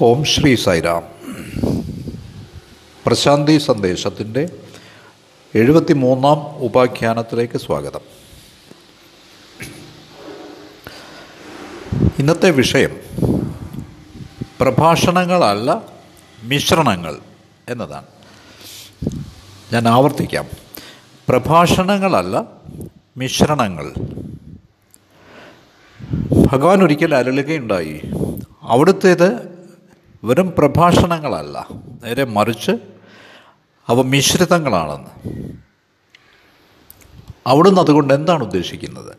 ഓം ശ്രീ സൈറാം പ്രശാന്തി സന്ദേശത്തിന്റെ എഴുപത്തി മൂന്നാം ഉപാഖ്യാനത്തിലേക്ക് സ്വാഗതം. ഇന്നത്തെ വിഷയം പ്രഭാഷണങ്ങളല്ല മിശ്രണങ്ങൾ എന്നതാണ്. ഞാൻ ആവർത്തിക്കാം. പ്രഭാഷണങ്ങളല്ല മിശ്രണങ്ങൾ. ഭഗവാൻ ഒരിക്കൽ അരളുകയുണ്ടായി. അവിടുത്തേത് വെറും പ്രഭാഷണങ്ങളല്ല. നേരെ മറിച്ച് അവ മിശ്രിതങ്ങളാണെന്ന്. അവിടുന്ന് അതുകൊണ്ട് എന്താണ് ഉദ്ദേശിക്കുന്നത്?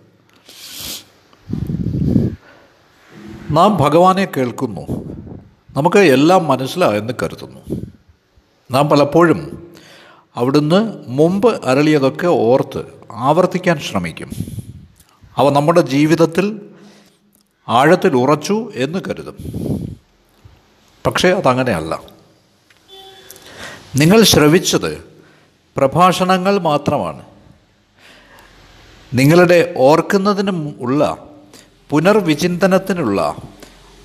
നാം ഭഗവാനെ കേൾക്കുന്നു. നമുക്ക് എല്ലാം മനസ്സിലായെന്ന് കരുതുന്നു. നാം പലപ്പോഴും അവിടുന്ന് മുമ്പ് അരളിയതൊക്കെ ഓർത്ത് ആവർത്തിക്കാൻ ശ്രമിക്കും. അവ നമ്മുടെ ജീവിതത്തിൽ ആഴത്തിൽ ഉറച്ചു എന്ന് കരുതും. പക്ഷേ അതങ്ങനെയല്ല. നിങ്ങൾ ശ്രവിച്ചത് പ്രഭാഷണങ്ങൾ മാത്രമാണ്. നിങ്ങളുടെ ഓർക്കുന്നതിനും ഉള്ള പുനർവിചിന്തനത്തിനുള്ള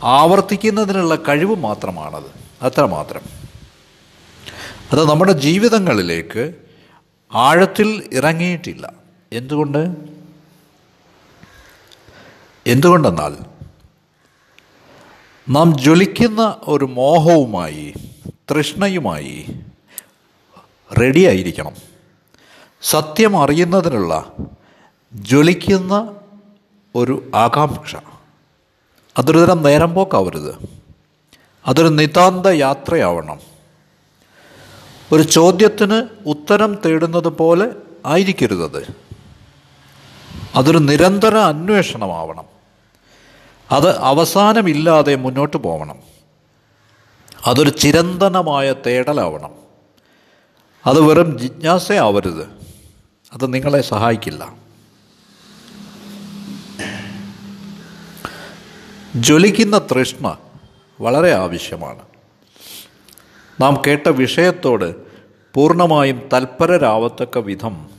ആവർത്തിക്കുന്നതിനുള്ള കഴിവ് മാത്രമാണത്. അത്രമാത്രം അത് നമ്മുടെ ജീവിതങ്ങളിലേക്ക് ആഴത്തിൽ ഇറങ്ങിയിട്ടില്ല. എന്തുകൊണ്ട്? എന്തുകൊണ്ടെന്നാൽ നാം ജ്വലിക്കുന്ന ഒരു മോഹവുമായി തൃഷ്ണയുമായി റെഡിയായിരിക്കണം. സത്യം അറിയുന്നതിനുള്ള ജ്വലിക്കുന്ന ഒരു ആകാംക്ഷ. അതൊരു തരം നേരം പോക്കാവരുത്. അതൊരു നിതാന്ത യാത്രയാവണം. ഒരു ചോദ്യത്തിന് ഉത്തരം തേടുന്നത് പോലെ ആയിരിക്കരുതത് അതൊരു നിരന്തര അന്വേഷണമാവണം. അത് അവസാനമില്ലാതെ മുന്നോട്ട് പോകണം അതൊരു ചിരന്തനമായ തേടലാവണം. അത് വെറും ജിജ്ഞാസയാവരുത്. അത് നിങ്ങളെ സഹായിക്കില്ല. ജ്വലിക്കുന്ന തൃഷ്ണ വളരെ ആവശ്യമാണ്. നാം കേട്ട വിഷയത്തോട് പൂർണമായും തൽപരരാവത്തക്ക വിധം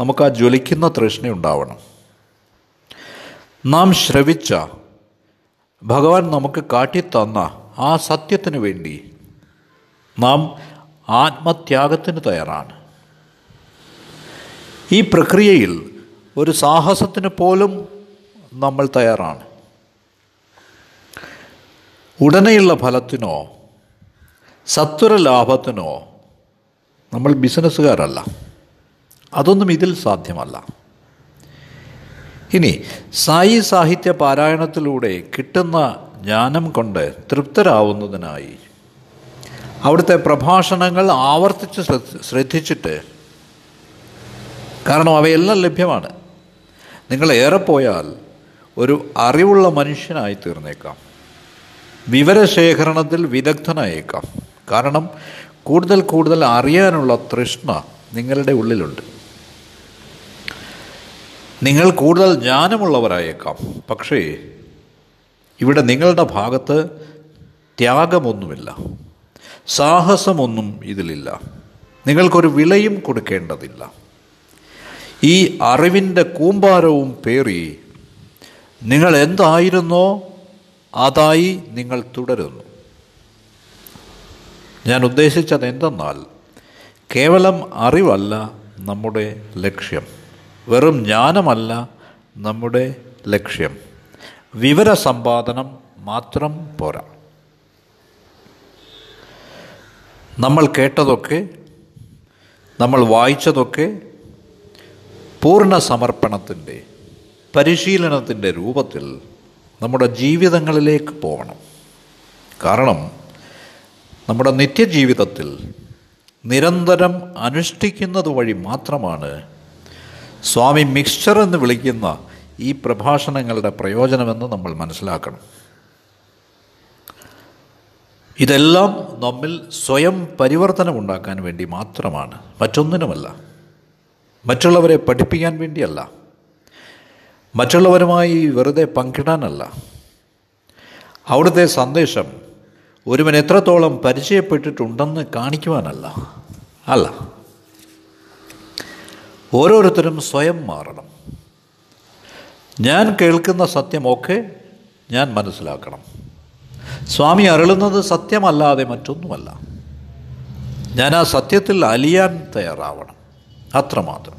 നമുക്ക് ആ ജ്വലിക്കുന്ന തൃഷ്ണ ഉണ്ടാവണം നാം ശ്രവിച്ച ഭഗവാൻ നമുക്ക് കാട്ടിത്തന്ന ആ സത്യത്തിന് വേണ്ടി നാം ആത്മത്യാഗത്തിന് തയ്യാറാണ്. ഈ പ്രക്രിയയിൽ ഒരു സാഹസത്തിന് പോലും നമ്മൾ തയ്യാറാണ്. ഉടനെയുള്ള ഫലത്തിനോ സത്വര ലാഭത്തിനോ നമ്മൾ ബിസിനസ്സുകാരല്ല. അതൊന്നും ഇതിൽ സാധ്യമല്ല. ഇനി സായി സാഹിത്യ പാരായണത്തിലൂടെ കിട്ടുന്ന ജ്ഞാനം കൊണ്ട് തൃപ്തരാവുന്നതിനായി അവിടുത്തെ പ്രഭാഷണങ്ങൾ ആവർത്തിച്ച് ശ്രദ്ധിച്ചിട്ട് കാരണം അവയെല്ലാം ലഭ്യമാണ്. നിങ്ങൾ ഏറെ പോയാൽ ഒരു അറിവുള്ള മനുഷ്യനായി തീർന്നേക്കാം. വിവരശേഖരണത്തിൽ വിദഗ്ധനായേക്കാം. കാരണം കൂടുതൽ കൂടുതൽ അറിയാനുള്ള തൃഷ്ണ നിങ്ങളുടെ ഉള്ളിലുണ്ട്. നിങ്ങൾ കൂടുതൽ ജ്ഞാനമുള്ളവരായേക്കാം. പക്ഷേ ഇവിടെ നിങ്ങളുടെ ഭാഗത്ത് ത്യാഗമൊന്നുമില്ല. സാഹസമൊന്നും ഇതിലില്ല. നിങ്ങൾക്കൊരു വിലയും കൊടുക്കേണ്ടതില്ല. ഈ അറിവിന്റെ കൂമ്പാരവും പേറി നിങ്ങൾ എന്തായിരുന്നോ അതായി നിങ്ങൾ തുടരുന്നു. ഞാൻ ഉദ്ദേശിച്ചത് എന്തെന്നാൽ കേവലം അറിവല്ല നമ്മുടെ ലക്ഷ്യം. വെറും ജ്ഞാനമല്ല നമ്മുടെ ലക്ഷ്യം. വിവരസമ്പാദനം മാത്രം പോരാ. നമ്മൾ കേട്ടതൊക്കെ നമ്മൾ വായിച്ചതൊക്കെ പൂർണ സമർപ്പണത്തിന്റെ പരിശീലനത്തിന്റെ രൂപത്തിൽ നമ്മുടെ ജീവിതങ്ങളിലേക്ക് പോകണം. കാരണം നമ്മുടെ നിത്യജീവിതത്തിൽ നിരന്തരം അനുഷ്ഠിക്കുന്നത് വഴി മാത്രമാണ് സ്വാമി മിക്സ്ചർ എന്ന് വിളിക്കുന്ന ഈ പ്രഭാഷണങ്ങളുടെ പ്രയോജനമെന്ന് നമ്മൾ മനസ്സിലാക്കണം. ഇതെല്ലാം നമ്മിൽ സ്വയം പരിവർത്തനം ഉണ്ടാക്കാൻ വേണ്ടി മാത്രമാണ്. മറ്റൊന്നിനുമല്ല. മറ്റുള്ളവരെ പഠിപ്പിക്കാൻ വേണ്ടിയല്ല. മറ്റുള്ളവരുമായി വെറുതെ പങ്കിടാനല്ല. അവിടുത്തെ സന്ദേശം ഒരുവൻ എത്രത്തോളം പരിചയപ്പെട്ടിട്ടുണ്ടെന്ന് കാണിക്കുവാനല്ല. അല്ല. ഓരോരുത്തരും സ്വയം മാറണം. ഞാൻ കേൾക്കുന്ന സത്യമൊക്കെ ഞാൻ മനസ്സിലാക്കണം. സ്വാമി അരുളുന്നത് സത്യമല്ലാതെ മറ്റൊന്നുമല്ല. ഞാൻ ആ സത്യത്തിൽ അലിയാൻ തയ്യാറാവണം. അത്രമാത്രം.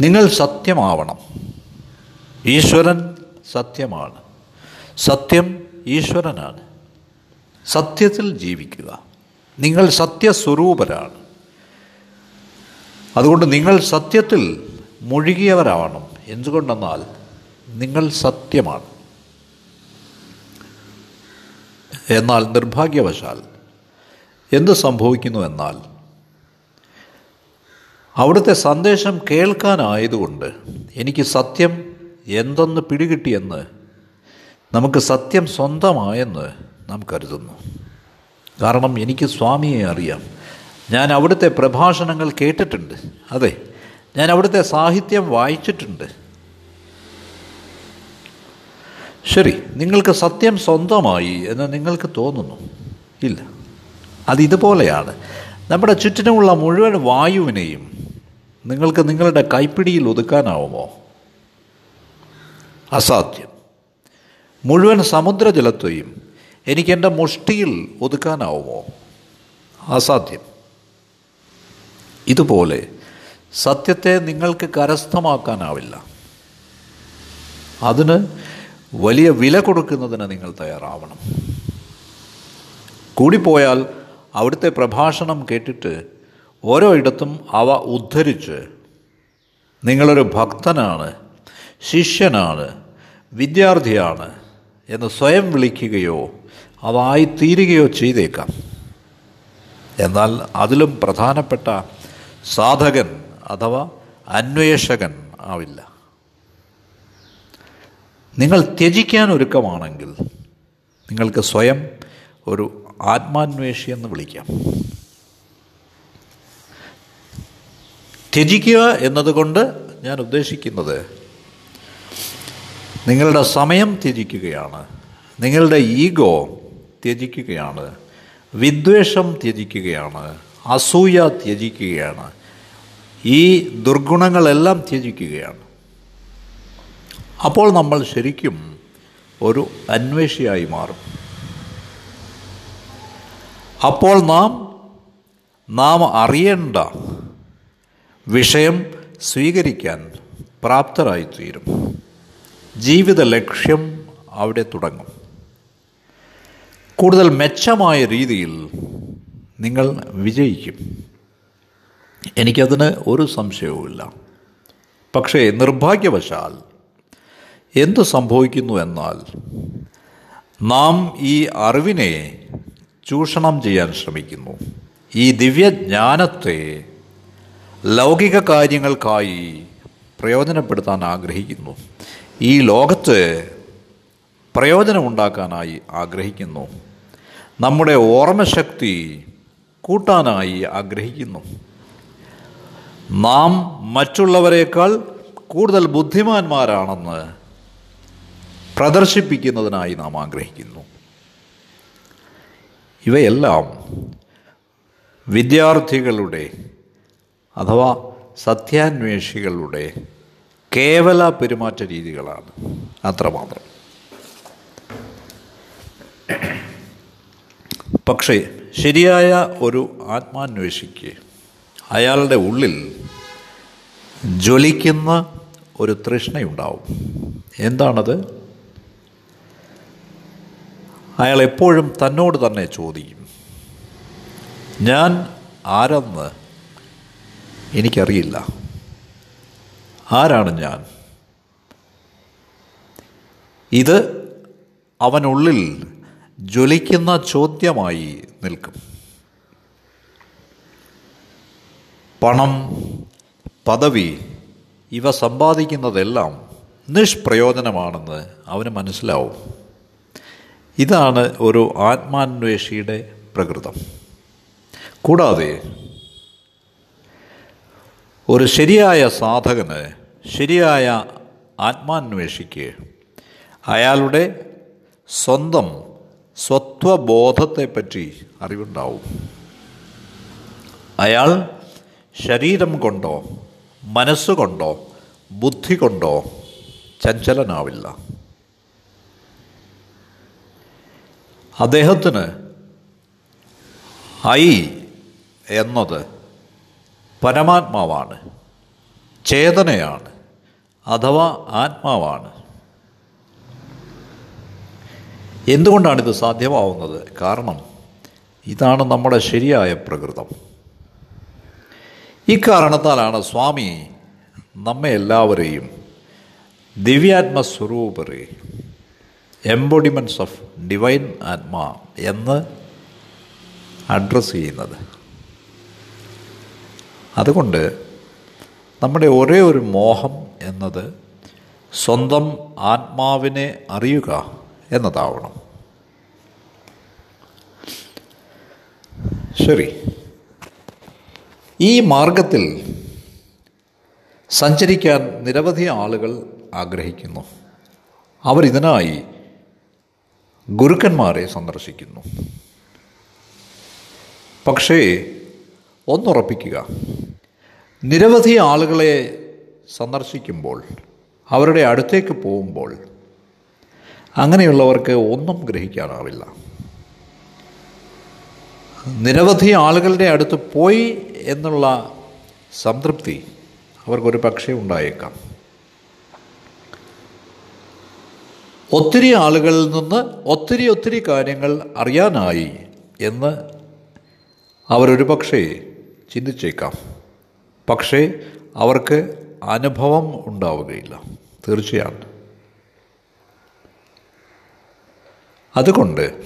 നിങ്ങൾ സത്യമാവണം. ഈശ്വരൻ സത്യമാണ്. സത്യം ഈശ്വരനാണ്. സത്യത്തിൽ ജീവിക്കുക. നിങ്ങൾ സത്യസ്വരൂപരാണ്. അതുകൊണ്ട് നിങ്ങൾ സത്യത്തിൽ മുഴുകിയവരാവണം. എന്തുകൊണ്ടെന്നാൽ നിങ്ങൾ സത്യമാണ്. എന്നാൽ നിർഭാഗ്യവശാൽ എന്ത് സംഭവിക്കുന്നു എന്നാൽ അവിടുത്തെ സന്ദേശം കേൾക്കാനായതുകൊണ്ട് എനിക്ക് സത്യം എന്തെന്ന് പിടികിട്ടിയെന്ന് നമുക്ക് സത്യം സ്വന്തമായെന്ന് നാം കരുതുന്നു. കാരണം എനിക്ക് സ്വാമിയെ അറിയാം. ഞാൻ അവിടുത്തെ പ്രഭാഷണങ്ങൾ കേട്ടിട്ടുണ്ട്. അതെ. ഞാൻ അവിടുത്തെ സാഹിത്യം വായിച്ചിട്ടുണ്ട്. ശരി നിങ്ങൾക്ക് സത്യം സ്വന്തമായി എന്ന് നിങ്ങൾക്ക് തോന്നുന്നു? ഇല്ല. അതിതുപോലെയാണ് നമ്മുടെ ചുറ്റിനുമുള്ള മുഴുവൻ വായുവിനെയും നിങ്ങൾക്ക് നിങ്ങളുടെ കൈപ്പിടിയിൽ ഒതുക്കാനാവുമോ? അസാധ്യം. മുഴുവൻ സമുദ്രജലത്തെയും എനിക്കെന്റെ മുഷ്ടിയിൽ ഒതുക്കാനാവുമോ? അസാധ്യം. ഇതുപോലെ സത്യത്തെ നിങ്ങൾക്ക് കരസ്ഥമാക്കാനാവില്ല. അതിന് വലിയ വില കൊടുക്കുന്നതിന് നിങ്ങൾ തയ്യാറാവണം. കൂടിപ്പോയാൽ അവിടുത്തെ പ്രഭാഷണം കേട്ടിട്ട് ഓരോ ഇടത്തും അവ ഉദ്ധരിച്ച് നിങ്ങളൊരു ഭക്തനാണ് ശിഷ്യനാണ് വിദ്യാർത്ഥിയാണ് എന്ന് സ്വയം വിളിക്കുകയോ അവ തീരുകയോ ചെയ്തേക്കാം. എന്നാൽ അതിലും പ്രധാനപ്പെട്ട സാധകൻ അഥവാ അന്വേഷകൻ ആവില്ല. നിങ്ങൾ ത്യജിക്കാൻ ഒരുക്കമാണെങ്കിൽ നിങ്ങൾക്ക് സ്വയം ഒരു ആത്മാന്വേഷി എന്ന് വിളിക്കാം. ത്യജിക്കുക എന്നതുകൊണ്ട് ഞാൻ ഉദ്ദേശിക്കുന്നത് നിങ്ങളുടെ സമയം ത്യജിക്കുകയാണ് നിങ്ങളുടെ ഈഗോ ത്യജിക്കുകയാണ് വിദ്വേഷം ത്യജിക്കുകയാണ് അസൂയ ത്യജിക്കുകയാണ്. ഈ ദുർഗുണങ്ങളെല്ലാം ത്യജിക്കുകയാണ്. അപ്പോൾ നമ്മൾ ശരിക്കും ഒരു അന്വേഷിയായി മാറും. അപ്പോൾ നാം നാം അറിയേണ്ട വിഷയം സ്വീകരിക്കാൻ പ്രാപ്തരായിത്തീരും ജീവിത ലക്ഷ്യം അവിടെ തുടങ്ങും. കൂടുതൽ മെച്ചമായ രീതിയിൽ നിങ്ങൾ വിജയിക്കും. എനിക്കതിന് ഒരു സംശയവുമില്ല. പക്ഷേ നിർഭാഗ്യവശാൽ എന്ത് സംഭവിക്കുന്നു എന്നാൽ നാം ഈ അറിവിനെ ചൂഷണം ചെയ്യാൻ ശ്രമിക്കുന്നു. ഈ ദിവ്യജ്ഞാനത്തെ ലൗകിക കാര്യങ്ങൾക്കായി പ്രയോജനപ്പെടുത്താൻ ആഗ്രഹിക്കുന്നു. ഈ ലോകത്ത് പ്രയോജനമുണ്ടാക്കാനായി ആഗ്രഹിക്കുന്നു. നമ്മുടെ ഓർമ്മശക്തി കൂട്ടാനായി ആഗ്രഹിക്കുന്നു. നാം മറ്റുള്ളവരെക്കാൾ കൂടുതൽ ബുദ്ധിമാന്മാരാണെന്ന് പ്രദർശിപ്പിക്കുന്നതിനായി നാം ആഗ്രഹിക്കുന്നു. ഇവയെല്ലാം വിദ്യാർത്ഥികളുടെ അഥവാ സത്യാന്വേഷികളുടെ കേവല പെരുമാറ്റ രീതികളാണ് അത്രമാത്രം. പക്ഷേ ശരിയായ ഒരു ആത്മാന്വേഷിക്ക് അയാളുടെ ഉള്ളിൽ ജ്വലിക്കുന്ന ഒരു തൃഷ്ണയുണ്ടാവും. എന്താണത്? അയാൾ എപ്പോഴും തന്നോട് തന്നെ ചോദിക്കും ഞാൻ ആരെന്ന് എനിക്കറിയില്ല. ആരാണ് ഞാൻ? ഇത് അവനുള്ളിൽ ജ്വലിക്കുന്ന ചോദ്യമായി നിൽക്കും. പണം പദവി ഇവ സമ്പാദിക്കുന്നതെല്ലാം നിഷ്പ്രയോജനമാണെന്ന് അവന് മനസ്സിലാവും. ഇതാണ് ഒരു ആത്മാന്വേഷിയുടെ പ്രകൃതം. കൂടാതെ ഒരു ശരിയായ സാധകന് ശരിയായ ആത്മാന്വേഷിക്ക് അയാളുടെ സ്വന്തം സ്വത്വബോധത്തെപ്പറ്റി അറിവുണ്ടാവും. അയാൾ ശരീരം കൊണ്ടോ മനസ്സുകൊണ്ടോ ബുദ്ധി കൊണ്ടോ ചഞ്ചലനാവില്ല. അദ്ദേഹത്തിന് ഐ എന്നത് പരമാത്മാവാണ് ചേതനയാണ് അഥവാ ആത്മാവാണ്. എന്തുകൊണ്ടാണിത് സാധ്യമാവുന്നത്? കാരണം ഇതാണ് നമ്മുടെ ശരിയായ പ്രകൃതം. ഇക്കാരണത്താലാണ് സ്വാമി നമ്മെ എല്ലാവരെയും ദിവ്യാത്മസ്വരൂപരെ എംബോഡിമെന്റ്സ് ഓഫ് ഡിവൈൻ ആത്മാ എന്ന് അഡ്രസ്സ് ചെയ്യുന്നത്. അതുകൊണ്ട് നമ്മുടെ ഒരേ ഒരു മോഹം എന്നത് സ്വന്തം ആത്മാവിനെ അറിയുക എന്നതാവണം. ശരി. ഈ മാർഗത്തിൽ സഞ്ചരിക്കാൻ നിരവധി ആളുകൾ ആഗ്രഹിക്കുന്നു. അവരിതിനായി ഗുരുക്കന്മാരെ സന്ദർശിക്കുന്നു. പക്ഷേ ഒന്നുറപ്പിക്കുക. നിരവധി ആളുകളെ സന്ദർശിക്കുമ്പോൾ അവരുടെ അടുത്തേക്ക് പോകുമ്പോൾ അങ്ങനെയുള്ളവർക്ക് ഒന്നും ഗ്രഹിക്കാനാവില്ല. നിരവധി ആളുകളുടെ അടുത്ത് പോയി എന്നുള്ള സംതൃപ്തി അവർക്കൊരു പക്ഷേ ഉണ്ടായേക്കാം. ഒത്തിരി ആളുകളിൽ നിന്ന് ഒത്തിരി ഒത്തിരി കാര്യങ്ങൾ അറിയാനായി എന്ന് അവരൊരു പക്ഷേ ചിന്തിച്ചേക്കാം. പക്ഷേ അവർക്ക് അനുഭവം ഉണ്ടാവുകയില്ല. തീർച്ചയാണ്. അതുകൊണ്ട്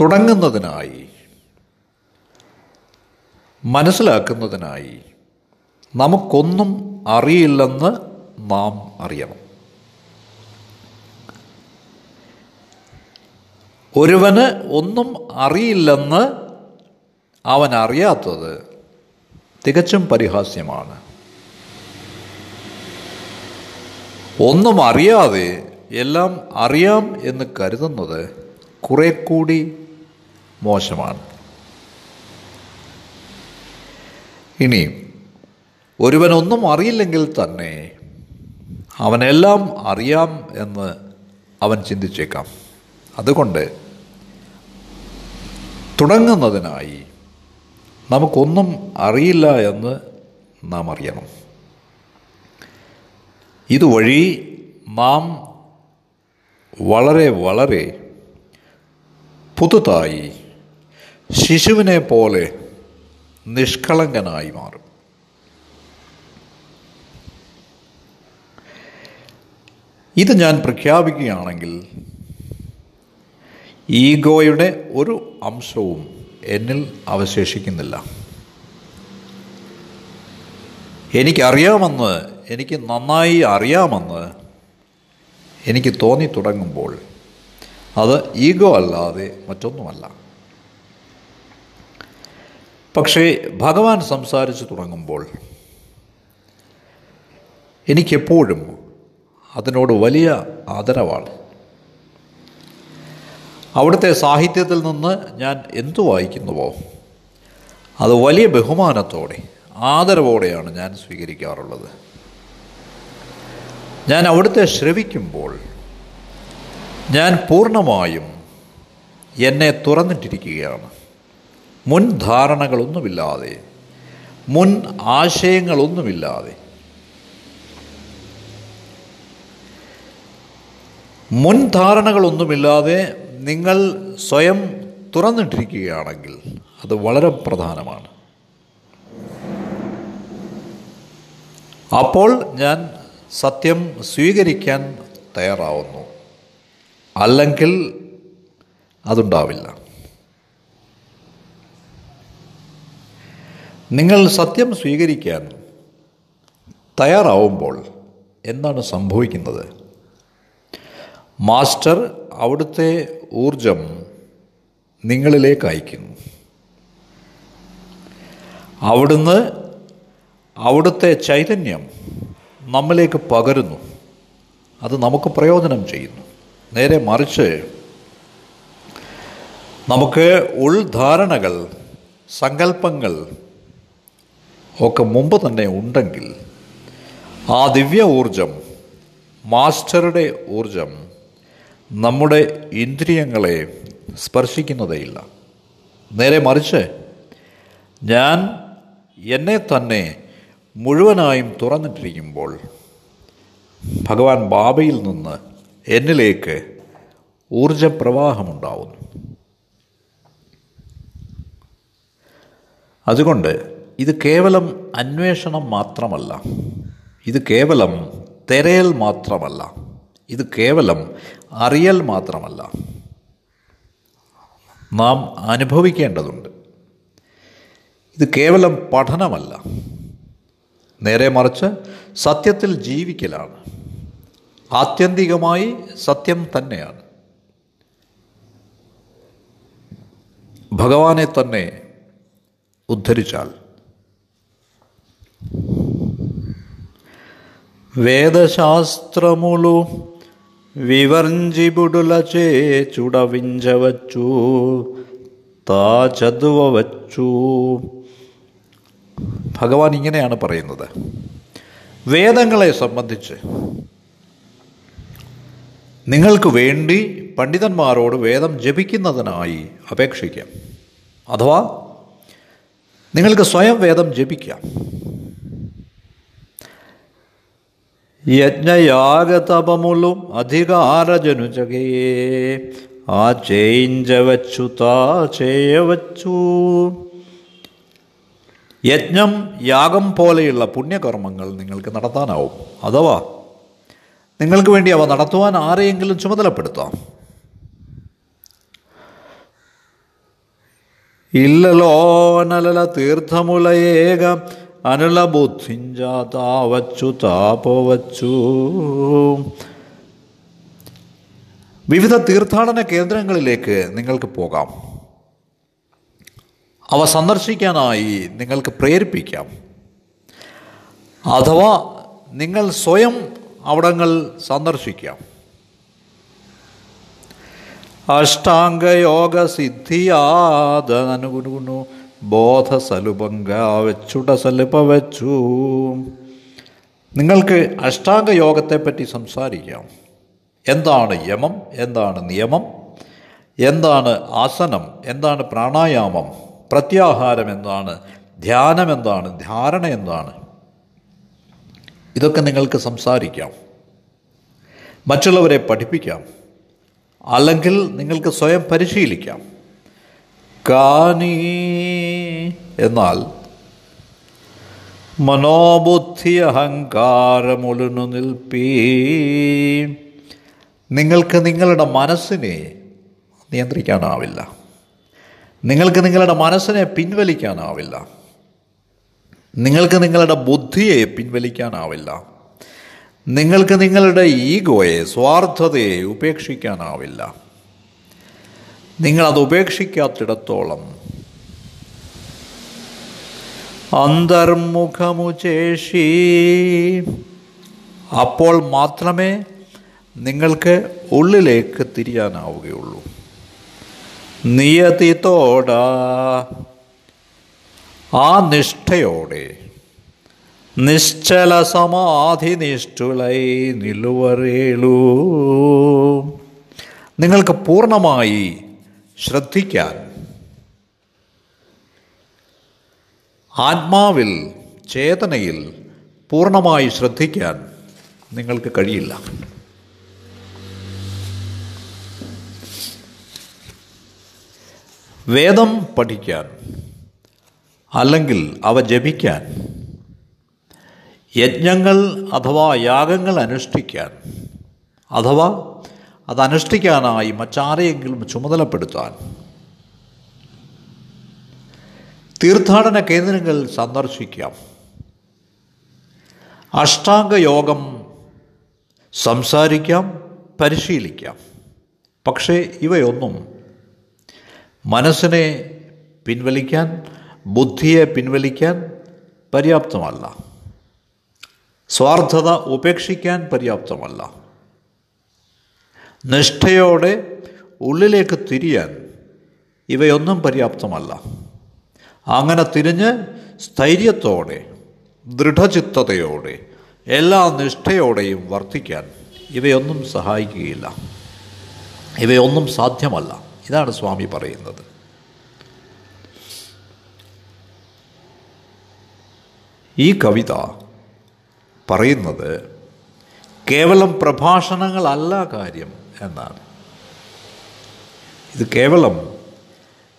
തുടങ്ങുന്നതിനായി മനസ്സിലാക്കുന്നതിനായി നമുക്കൊന്നും അറിയില്ലെന്ന് നാം അറിയണം. ഒരുവന് ഒന്നും അറിയില്ലെന്ന് അവൻ അറിയാത്തത് തികച്ചും പരിഹാസ്യമാണ്. ഒന്നും അറിയാതെ എല്ലാം അറിയാം എന്ന് കരുതുന്നത് കുറെ കൂടി മോശമാണ്. ഇനി ഒരുവനൊന്നും അറിയില്ലെങ്കിൽ തന്നെ അവനെല്ലാം അറിയാം എന്ന് അവൻ ചിന്തിച്ചേക്കാം. അതുകൊണ്ട് തുടങ്ങുന്നതിനായി നമുക്കൊന്നും അറിയില്ല എന്ന് നാം അറിയണം. ഇതുവഴി നാം വളരെ വളരെ പുതുതായി ശിശുവിനെ പോലെ നിഷ്കളങ്കനായി മാറും. ഇത് ഞാൻ പ്രഖ്യാപിക്കുകയാണെങ്കിൽ ഈഗോയുടെ ഒരു അംശവും എന്നിൽ അവശേഷിക്കുന്നില്ല. എനിക്കറിയാമെന്ന് എനിക്ക് നന്നായി അറിയാമെന്ന് എനിക്ക് തോന്നി തുടങ്ങുമ്പോൾ അത് ഈഗോ അല്ലാതെ മറ്റൊന്നുമല്ല. പക്ഷേ ഭഗവാൻ സംസാരിച്ചു തുടങ്ങുമ്പോൾ എനിക്കെപ്പോഴും അതിനോട് വലിയ ആദരവാണ്. അവിടുത്തെ സാഹിത്യത്തിൽ നിന്ന് ഞാൻ എന്തു വായിക്കുന്നുവോ അത് വലിയ ബഹുമാനത്തോടെ ആദരവോടെയാണ് ഞാൻ സ്വീകരിക്കാറുള്ളത്. ഞാൻ അവിടുത്തെ ശ്രവിക്കുമ്പോൾ ഞാൻ പൂർണമായും എന്നെ തുറന്നിട്ടിരിക്കുകയാണ്. മുൻ ധാരണകളൊന്നുമില്ലാതെ മുൻ ആശയങ്ങളൊന്നുമില്ലാതെ മുൻ ധാരണകളൊന്നുമില്ലാതെ നിങ്ങൾ സ്വയം തുറന്നിട്ടിരിക്കുകയാണെങ്കിൽ അത് വളരെ പ്രധാനമാണ്. അപ്പോൾ ഞാൻ സത്യം സ്വീകരിക്കാൻ തയ്യാറാവുന്നു. അല്ലെങ്കിൽ അതുണ്ടാവില്ല. നിങ്ങൾ സത്യം സ്വീകരിക്കാൻ തയ്യാറാവുമ്പോൾ എന്താണ് സംഭവിക്കുന്നത്? മാസ്റ്റർ അവിടുത്തെ ഊർജം നിങ്ങളിലേക്ക് അയക്കുന്നു. അവിടുന്ന് അവിടുത്തെ ചൈതന്യം നമ്മിലേക്ക് പകരുന്നു. അത് നമുക്ക് പ്രയോജനം ചെയ്യുന്നു. നേരെ മറിച്ച് നമുക്ക് ഉൾധാരണകൾ സങ്കല്പങ്ങൾ ഒക്കെ മുമ്പ് തന്നെ ഉണ്ടെങ്കിൽ ആ ദിവ്യ ഊർജം മാസ്റ്ററുടെ ഊർജം നമ്മുടെ ഇന്ദ്രിയങ്ങളെ സ്പർശിക്കുന്നതേയില്ല. നേരെ മറിച്ച് ഞാൻ എന്നെ തന്നെ മുഴുവനായും തുറന്നിട്ടിരിക്കുമ്പോൾ ഭഗവാൻ ബാബയിൽ നിന്ന് എന്നിലേക്ക് ഊർജപ്രവാഹമുണ്ടാവുന്നു. അതുകൊണ്ട് ഇത് കേവലം അന്വേഷണം മാത്രമല്ല. ഇത് കേവലം തെരയൽ മാത്രമല്ല. ഇത് കേവലം അറിയൽ മാത്രമല്ല. നാം അനുഭവിക്കേണ്ടതുണ്ട്. ഇത് കേവലം പഠനമല്ല. നേരെ മറിച്ച് സത്യത്തിൽ ജീവിക്കലാണ് ആത്യന്തികമായി സത്യം തന്നെയാണ് ഭഗവാനെ തന്നെ ഉദ്ധരിച്ചാൽ వేదశాస్త్రములు వివర్జిబుడులచే చుడవించవచ్చు താ ചതുവച്ചു ഭഗവാൻ ഇങ്ങനെയാണ് പറയുന്നത് വേദങ്ങളെ സംബന്ധിച്ച് നിങ്ങൾക്ക് വേണ്ടി പണ്ഡിതന്മാരോട് വേദം ജപിക്കുന്നതിനായി അപേക്ഷിക്കാം അഥവാ നിങ്ങൾക്ക് സ്വയം വേദം ജപിക്കാം యజ్ఞయాగతపములు అధికారజనుజగే ఆ చేయించవచ్చు తా చేయవచ్చు യജ്ഞം യാഗം പോലെയുള്ള പുണ്യകർമ്മങ്ങൾ നിങ്ങൾക്ക് നടത്താനാവും. അഥവാ നിങ്ങൾക്ക് വേണ്ടി അവ നടത്തുവാൻ ആരെയെങ്കിലും ചുമതലപ്പെടുത്താം. ഇല്ലലോനലല തീർത്ഥമുലയേക അനുല ബുദ്ധിഞ്ചാതാവച്ചു താപോവച്ചു. വിവിധ തീർത്ഥാടന കേന്ദ്രങ്ങളിലേക്ക് നിങ്ങൾക്ക് പോകാം. അവ സന്ദർശിക്കാനായി നിങ്ങൾക്ക് പ്രേരിപ്പിക്കാം. അഥവാ നിങ്ങൾ സ്വയം അവിടങ്ങൾ സന്ദർശിക്കാം. അഷ്ടാംഗയോഗ സിദ്ധിയാദനുകുണു ബോധ സലുപങ്ക വെച്ചുട സലുപ വെച്ചു നിങ്ങൾക്ക് അഷ്ടാംഗ യോഗത്തെപ്പറ്റി സംസാരിക്കാം. എന്താണ് യമം? എന്താണ് നിയമം? എന്താണ് ആസനം? എന്താണ് പ്രാണായാമം? പ്രത്യാഹാരം എന്താണ് ധ്യാനം എന്താണ് ധാരണ എന്താണ് ഇതൊക്കെ നിങ്ങൾക്ക് സംസാരിക്കാം. മറ്റുള്ളവരെ പഠിപ്പിക്കാം. അല്ലെങ്കിൽ നിങ്ങൾക്ക് സ്വയം പരിശീലിക്കാം. കാനി എന്നാൽ മനോബുദ്ധി അഹങ്കാരമൊലുന്നു നിൽപ്പീ. നിങ്ങൾക്ക് നിങ്ങളുടെ മനസ്സിനെ നിയന്ത്രിക്കാനാവില്ല. നിങ്ങൾക്ക് നിങ്ങളുടെ മനസ്സിനെ പിൻവലിക്കാനാവില്ല. നിങ്ങൾക്ക് നിങ്ങളുടെ ബുദ്ധിയെ പിൻവലിക്കാനാവില്ല. നിങ്ങൾക്ക് നിങ്ങളുടെ ഈഗോയെ സ്വാർത്ഥതയെ ഉപേക്ഷിക്കാനാവില്ല. നിങ്ങളത് ഉപേക്ഷിക്കാത്തിടത്തോളം അന്തർമുഖമുചേഷി. അപ്പോൾ മാത്രമേ നിങ്ങൾക്ക് ഉള്ളിലേക്ക് തിരിയാനാവുകയുള്ളൂ. നിയതിത്തോട ആ നിഷ്ഠയോടെ നിശ്ചല സമാധി നിഷ്ഠുളൈ നിലുവറേളൂ നിങ്ങൾക്ക് പൂർണമായി ശ്രദ്ധിക്കാൻ ആത്മാവിൽ ചേതനയിൽ പൂർണമായി ശ്രദ്ധിക്കാൻ നിങ്ങൾക്ക് കഴിയില്ല. വേദം പഠിക്കാൻ അല്ലെങ്കിൽ അവ ജപിക്കാൻ. യജ്ഞങ്ങൾ അഥവാ യാഗങ്ങൾ അനുഷ്ഠിക്കാൻ. അഥവാ അതനുഷ്ഠിക്കാനായി മറ്റാരെയെങ്കിലും ചുമതലപ്പെടുത്താൻ. തീർത്ഥാടന കേന്ദ്രങ്ങൾ സന്ദർശിക്കാം. അഷ്ടാംഗയോഗം സംസാരിക്കാം പരിശീലിക്കാം. പക്ഷേ ഇവയൊന്നും മനസ്സിനെ പിൻവലിക്കാൻ ബുദ്ധിയെ പിൻവലിക്കാൻ പര്യാപ്തമല്ല. സ്വാർത്ഥത ഉപേക്ഷിക്കാൻ പര്യാപ്തമല്ല. നിഷ്ഠയോടെ ഉള്ളിലേക്ക് തിരിയാൻ ഇവയൊന്നും പര്യാപ്തമല്ല. അങ്ങനെ തിരിഞ്ഞ് സ്ഥൈര്യത്തോടെ ദൃഢചിത്തതയോടെ എല്ലാ നിഷ്ഠയോടെയും വർത്തിക്കാൻ ഇവയൊന്നും സഹായിക്കുകയില്ല. ഇവയൊന്നും സാധ്യമല്ല. ഇതാണ് സ്വാമി പറയുന്നത്. ഈ കവിത പറയുന്നത് കേവലം പ്രഭാഷണങ്ങളല്ല കാര്യം എന്നാണ്. ഇത് കേവലം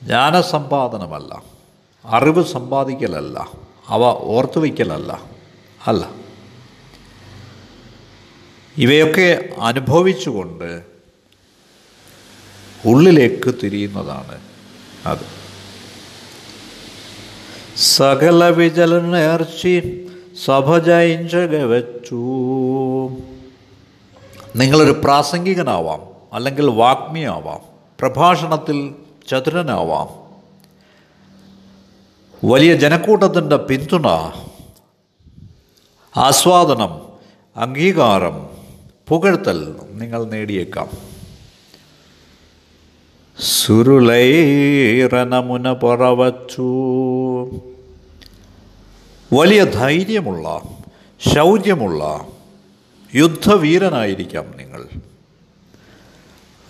ജ്ഞാനസമ്പാദനമല്ല അറിവ് സമ്പാദിക്കലല്ല അവ ഓർത്തു വയ്ക്കലല്ല അല്ല. ഇവയൊക്കെ അനുഭവിച്ചുകൊണ്ട് ഉള്ളിലേക്ക് തിരിയുന്നതാണ് അത്. സകല വിചലനേർച്ചി സഭ ജയിഞ്ചകവച്ചു നിങ്ങളൊരു പ്രാസംഗികനാവാം അല്ലെങ്കിൽ വാഗ്മിയാവാം പ്രഭാഷണത്തിൽ ചതുരനാവാം. വലിയ ജനക്കൂട്ടത്തിന്റെ പിന്തുണ ആസ്വാദനം അംഗീകാരം പുകഴ്ത്തൽ നിങ്ങൾ നേടിയേക്കാം. സുരുളൈറനമുന പറവച്ചു. വലിയ ധൈര്യമുള്ള ശൗര്യമുള്ള യുദ്ധവീരനായിരിക്കാം നിങ്ങൾ.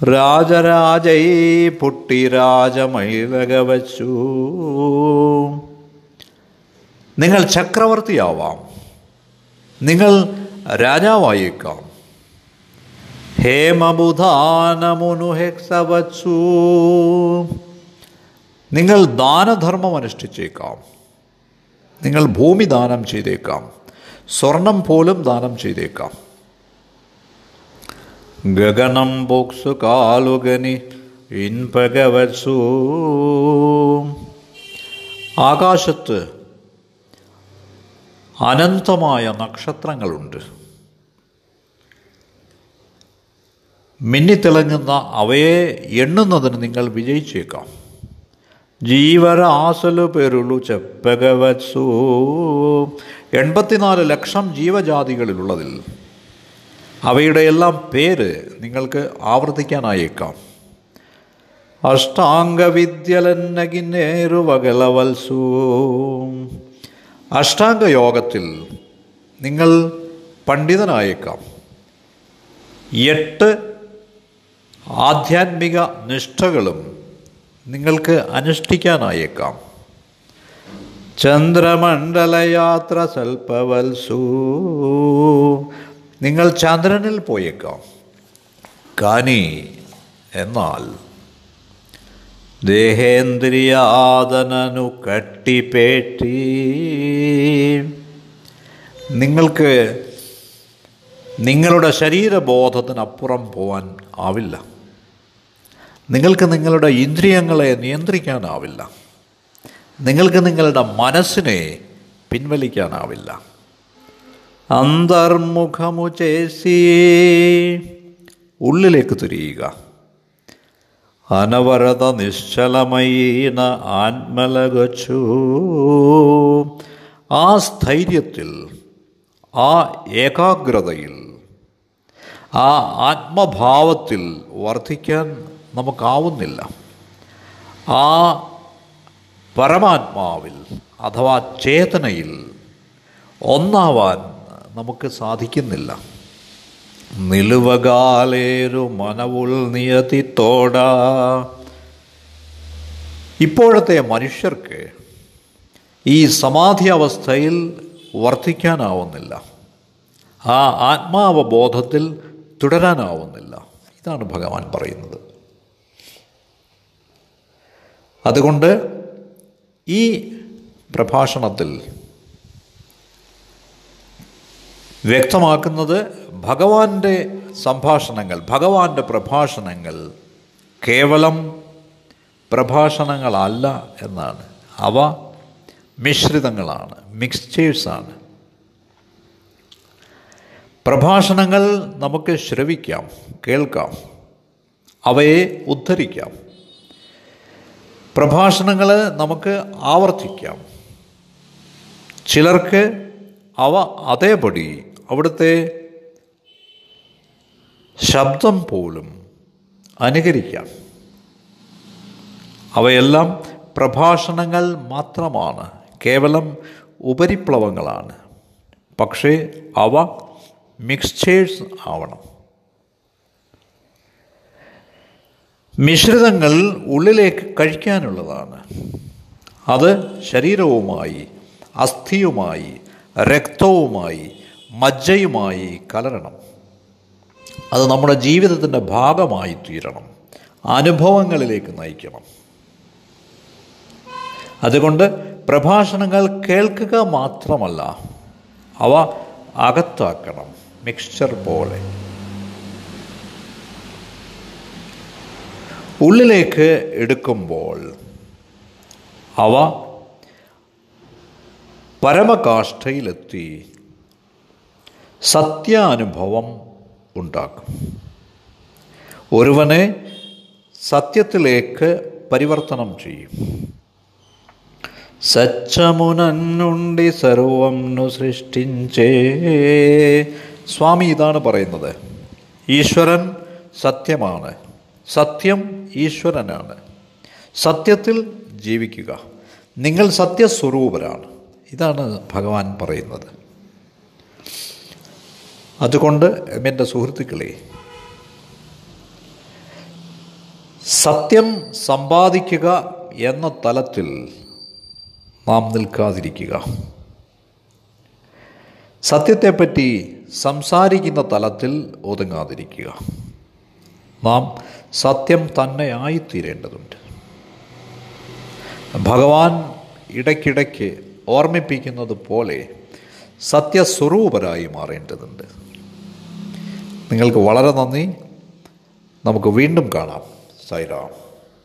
രാജരാജൈ പൊട്ടി രാജമൈലകവച്ചു നിങ്ങൾ ചക്രവർത്തിയാവാം. നിങ്ങൾ രാജാവായേക്കാം. ഹേമബുധാനമുനുഹെക്സവച്ചു. നിങ്ങൾ ദാനധർമ്മം അനുഷ്ഠിച്ചേക്കാം. നിങ്ങൾ ഭൂമി ദാനം ചെയ്തേക്കാം. സ്വർണം പോലും ദാനം ചെയ്തേക്കാം. ഗഗനം ബോക്സു കാലുകനി ഇൻപകവച്ചു. ആകാശത്ത് അനന്തമായ നക്ഷത്രങ്ങളുണ്ട്. മിന്നിത്തിളങ്ങുന്ന അവയെ എണ്ണുന്നതിന് നിങ്ങൾ വിജയിച്ചേക്കാം. ജീവരാസലു പെരുളു ചെപ്പകവത്സു എൺപത്തിനാല് ലക്ഷം ജീവജാതികളിലുള്ളതിൽ അവയുടെ എല്ലാം പേര് നിങ്ങൾക്ക് ആവർത്തിക്കാനായേക്കാം. അഷ്ടാംഗവിദ്യലന്നകിന്നേരുവകലവത്സു അഷ്ടാംഗയോഗത്തിൽ അഷ്ടാംഗ യോഗത്തിൽ നിങ്ങൾ പണ്ഡിതനായേക്കാം. എട്ട് ആധ്യാത്മിക നിഷ്ഠകളും നിങ്ങൾക്ക് അനുഷ്ഠിക്കാനായേക്കാം. ചന്ദ്രമണ്ഡലയാത്ര സൽപ്പവത്സു. നിങ്ങൾ ചന്ദ്രനിൽ പോയേക്കാം. കാനി എന്നാൽ ദേഹേന്ദ്രിയാദനു കട്ടിപ്പേറ്റി. നിങ്ങൾക്ക് നിങ്ങളുടെ ശരീരബോധത്തിനപ്പുറം പോവാൻ ആവില്ല. നിങ്ങൾക്ക് നിങ്ങളുടെ ഇന്ദ്രിയങ്ങളെ നിയന്ത്രിക്കാനാവില്ല. നിങ്ങൾക്ക് നിങ്ങളുടെ മനസ്സിനെ പിൻവലിക്കാനാവില്ല. അന്തർമുഖമു ചേസി ഉള്ളിലേക്ക് തിരിയുക. അനവരത നിശ്ചലമയീന ആത്മലകച്ചു. ആ സ്ഥൈര്യത്തിൽ ആ ഏകാഗ്രതയിൽ ആ ആത്മഭാവത്തിൽ വർദ്ധിക്കാൻ നമുക്കാവുന്നില്ല. ആ പരമാത്മാവിൽ അഥവാ ചേതനയിൽ ഒന്നാവാൻ നമുക്ക് സാധിക്കുന്നില്ല. നിലുവകാലേരു മനവുൾ നിയതിത്തോട ഇപ്പോഴത്തെ മനുഷ്യർക്ക് ഈ സമാധി അവസ്ഥയിൽ വർദ്ധിക്കാനാവുന്നില്ല ആ ആത്മാവബോധത്തിൽ തുടരാനാവുന്നില്ല. ഇതാണ് ഭഗവാൻ പറയുന്നത്. അതുകൊണ്ട് ഈ പ്രഭാഷണത്തിൽ വ്യക്തമാക്കുന്നത് ഭഗവാന്റെ സംഭാഷണങ്ങൾ ഭഗവാന്റെ പ്രഭാഷണങ്ങൾ കേവലം പ്രഭാഷണങ്ങളല്ല എന്നാണ്. അവ മിശ്രിതങ്ങളാണ് മിക്സ്ചേഴ്സാണ്. പ്രഭാഷണങ്ങൾ നമുക്ക് ശ്രവിക്കാം കേൾക്കാം അവയെ ഉദ്ധരിക്കാം. പ്രഭാഷണങ്ങൾ നമുക്ക് ആവർത്തിക്കാം. ചിലർക്ക് അവ അതേപടി അവിടുത്തെ ശബ്ദം പോലും അനുകരിക്കാം. അവയെല്ലാം പ്രഭാഷണങ്ങൾ മാത്രമാണ് കേവലം ഉപരിപ്ലവങ്ങളാണ്. പക്ഷേ അവ മിക്സ്ചേഴ്സ് ആവണം. മിശ്രിതങ്ങൾ ഉള്ളിലേക്ക് കഴിക്കാനുള്ളതാണ്. അത് ശരീരവുമായി അസ്ഥിയുമായി രക്തവുമായി മജ്ജയുമായി കലരണം. അത് നമ്മുടെ ജീവിതത്തിന്റെ ഭാഗമായി തീരണം. അനുഭവങ്ങളിലേക്ക് നയിക്കണം. അതുകൊണ്ട് പ്രഭാഷണങ്ങൾ കേൾക്കുക മാത്രമല്ല അവ അകത്താക്കണം. മിക്സ്ചർ പോലെ. ഉള്ളിലേക്ക് എടുക്കുമ്പോൾ അവ പരമകാഷ്ഠയിലെത്തി സത്യാനുഭവം ഉണ്ടാക്കും. ഒരുവനെ സത്യത്തിലേക്ക് പരിവർത്തനം ചെയ്യും. സച്ചമുനന്നുണ്ടി സർവം സൃഷ്ടിഞ്ചേ സ്വാമി ഇതാണ് പറയുന്നത്. ഈശ്വരൻ സത്യമാണ്. സത്യം ഈശ്വരനാണ്. സത്യത്തിൽ ജീവിക്കുക. നിങ്ങൾ സത്യസ്വരൂപരാണ്. ഇതാണ് ഭഗവാൻ പറയുന്നത്. അതുകൊണ്ട് എന്റെ സുഹൃത്തുക്കളെ സത്യം സമ്പാദിക്കുക എന്ന തലത്തിൽ നാം നിൽക്കാതിരിക്കുക. സത്യത്തെപ്പറ്റി സംസാരിക്കുന്ന തലത്തിൽ ഒതുങ്ങാതിരിക്കുക. നാം സത്യം തന്നെ ആയിത്തീരേണ്ടതുണ്ട് ഭഗവാൻ ഇടയ്ക്കിടയ്ക്ക് ഓർമ്മിപ്പിക്കുന്നത് പോലെ സത്യസ്വരൂപരായി മാറേണ്ടതുണ്ട്. നിങ്ങൾക്ക് വളരെ നന്ദി. നമുക്ക് വീണ്ടും കാണാം. സൈറാം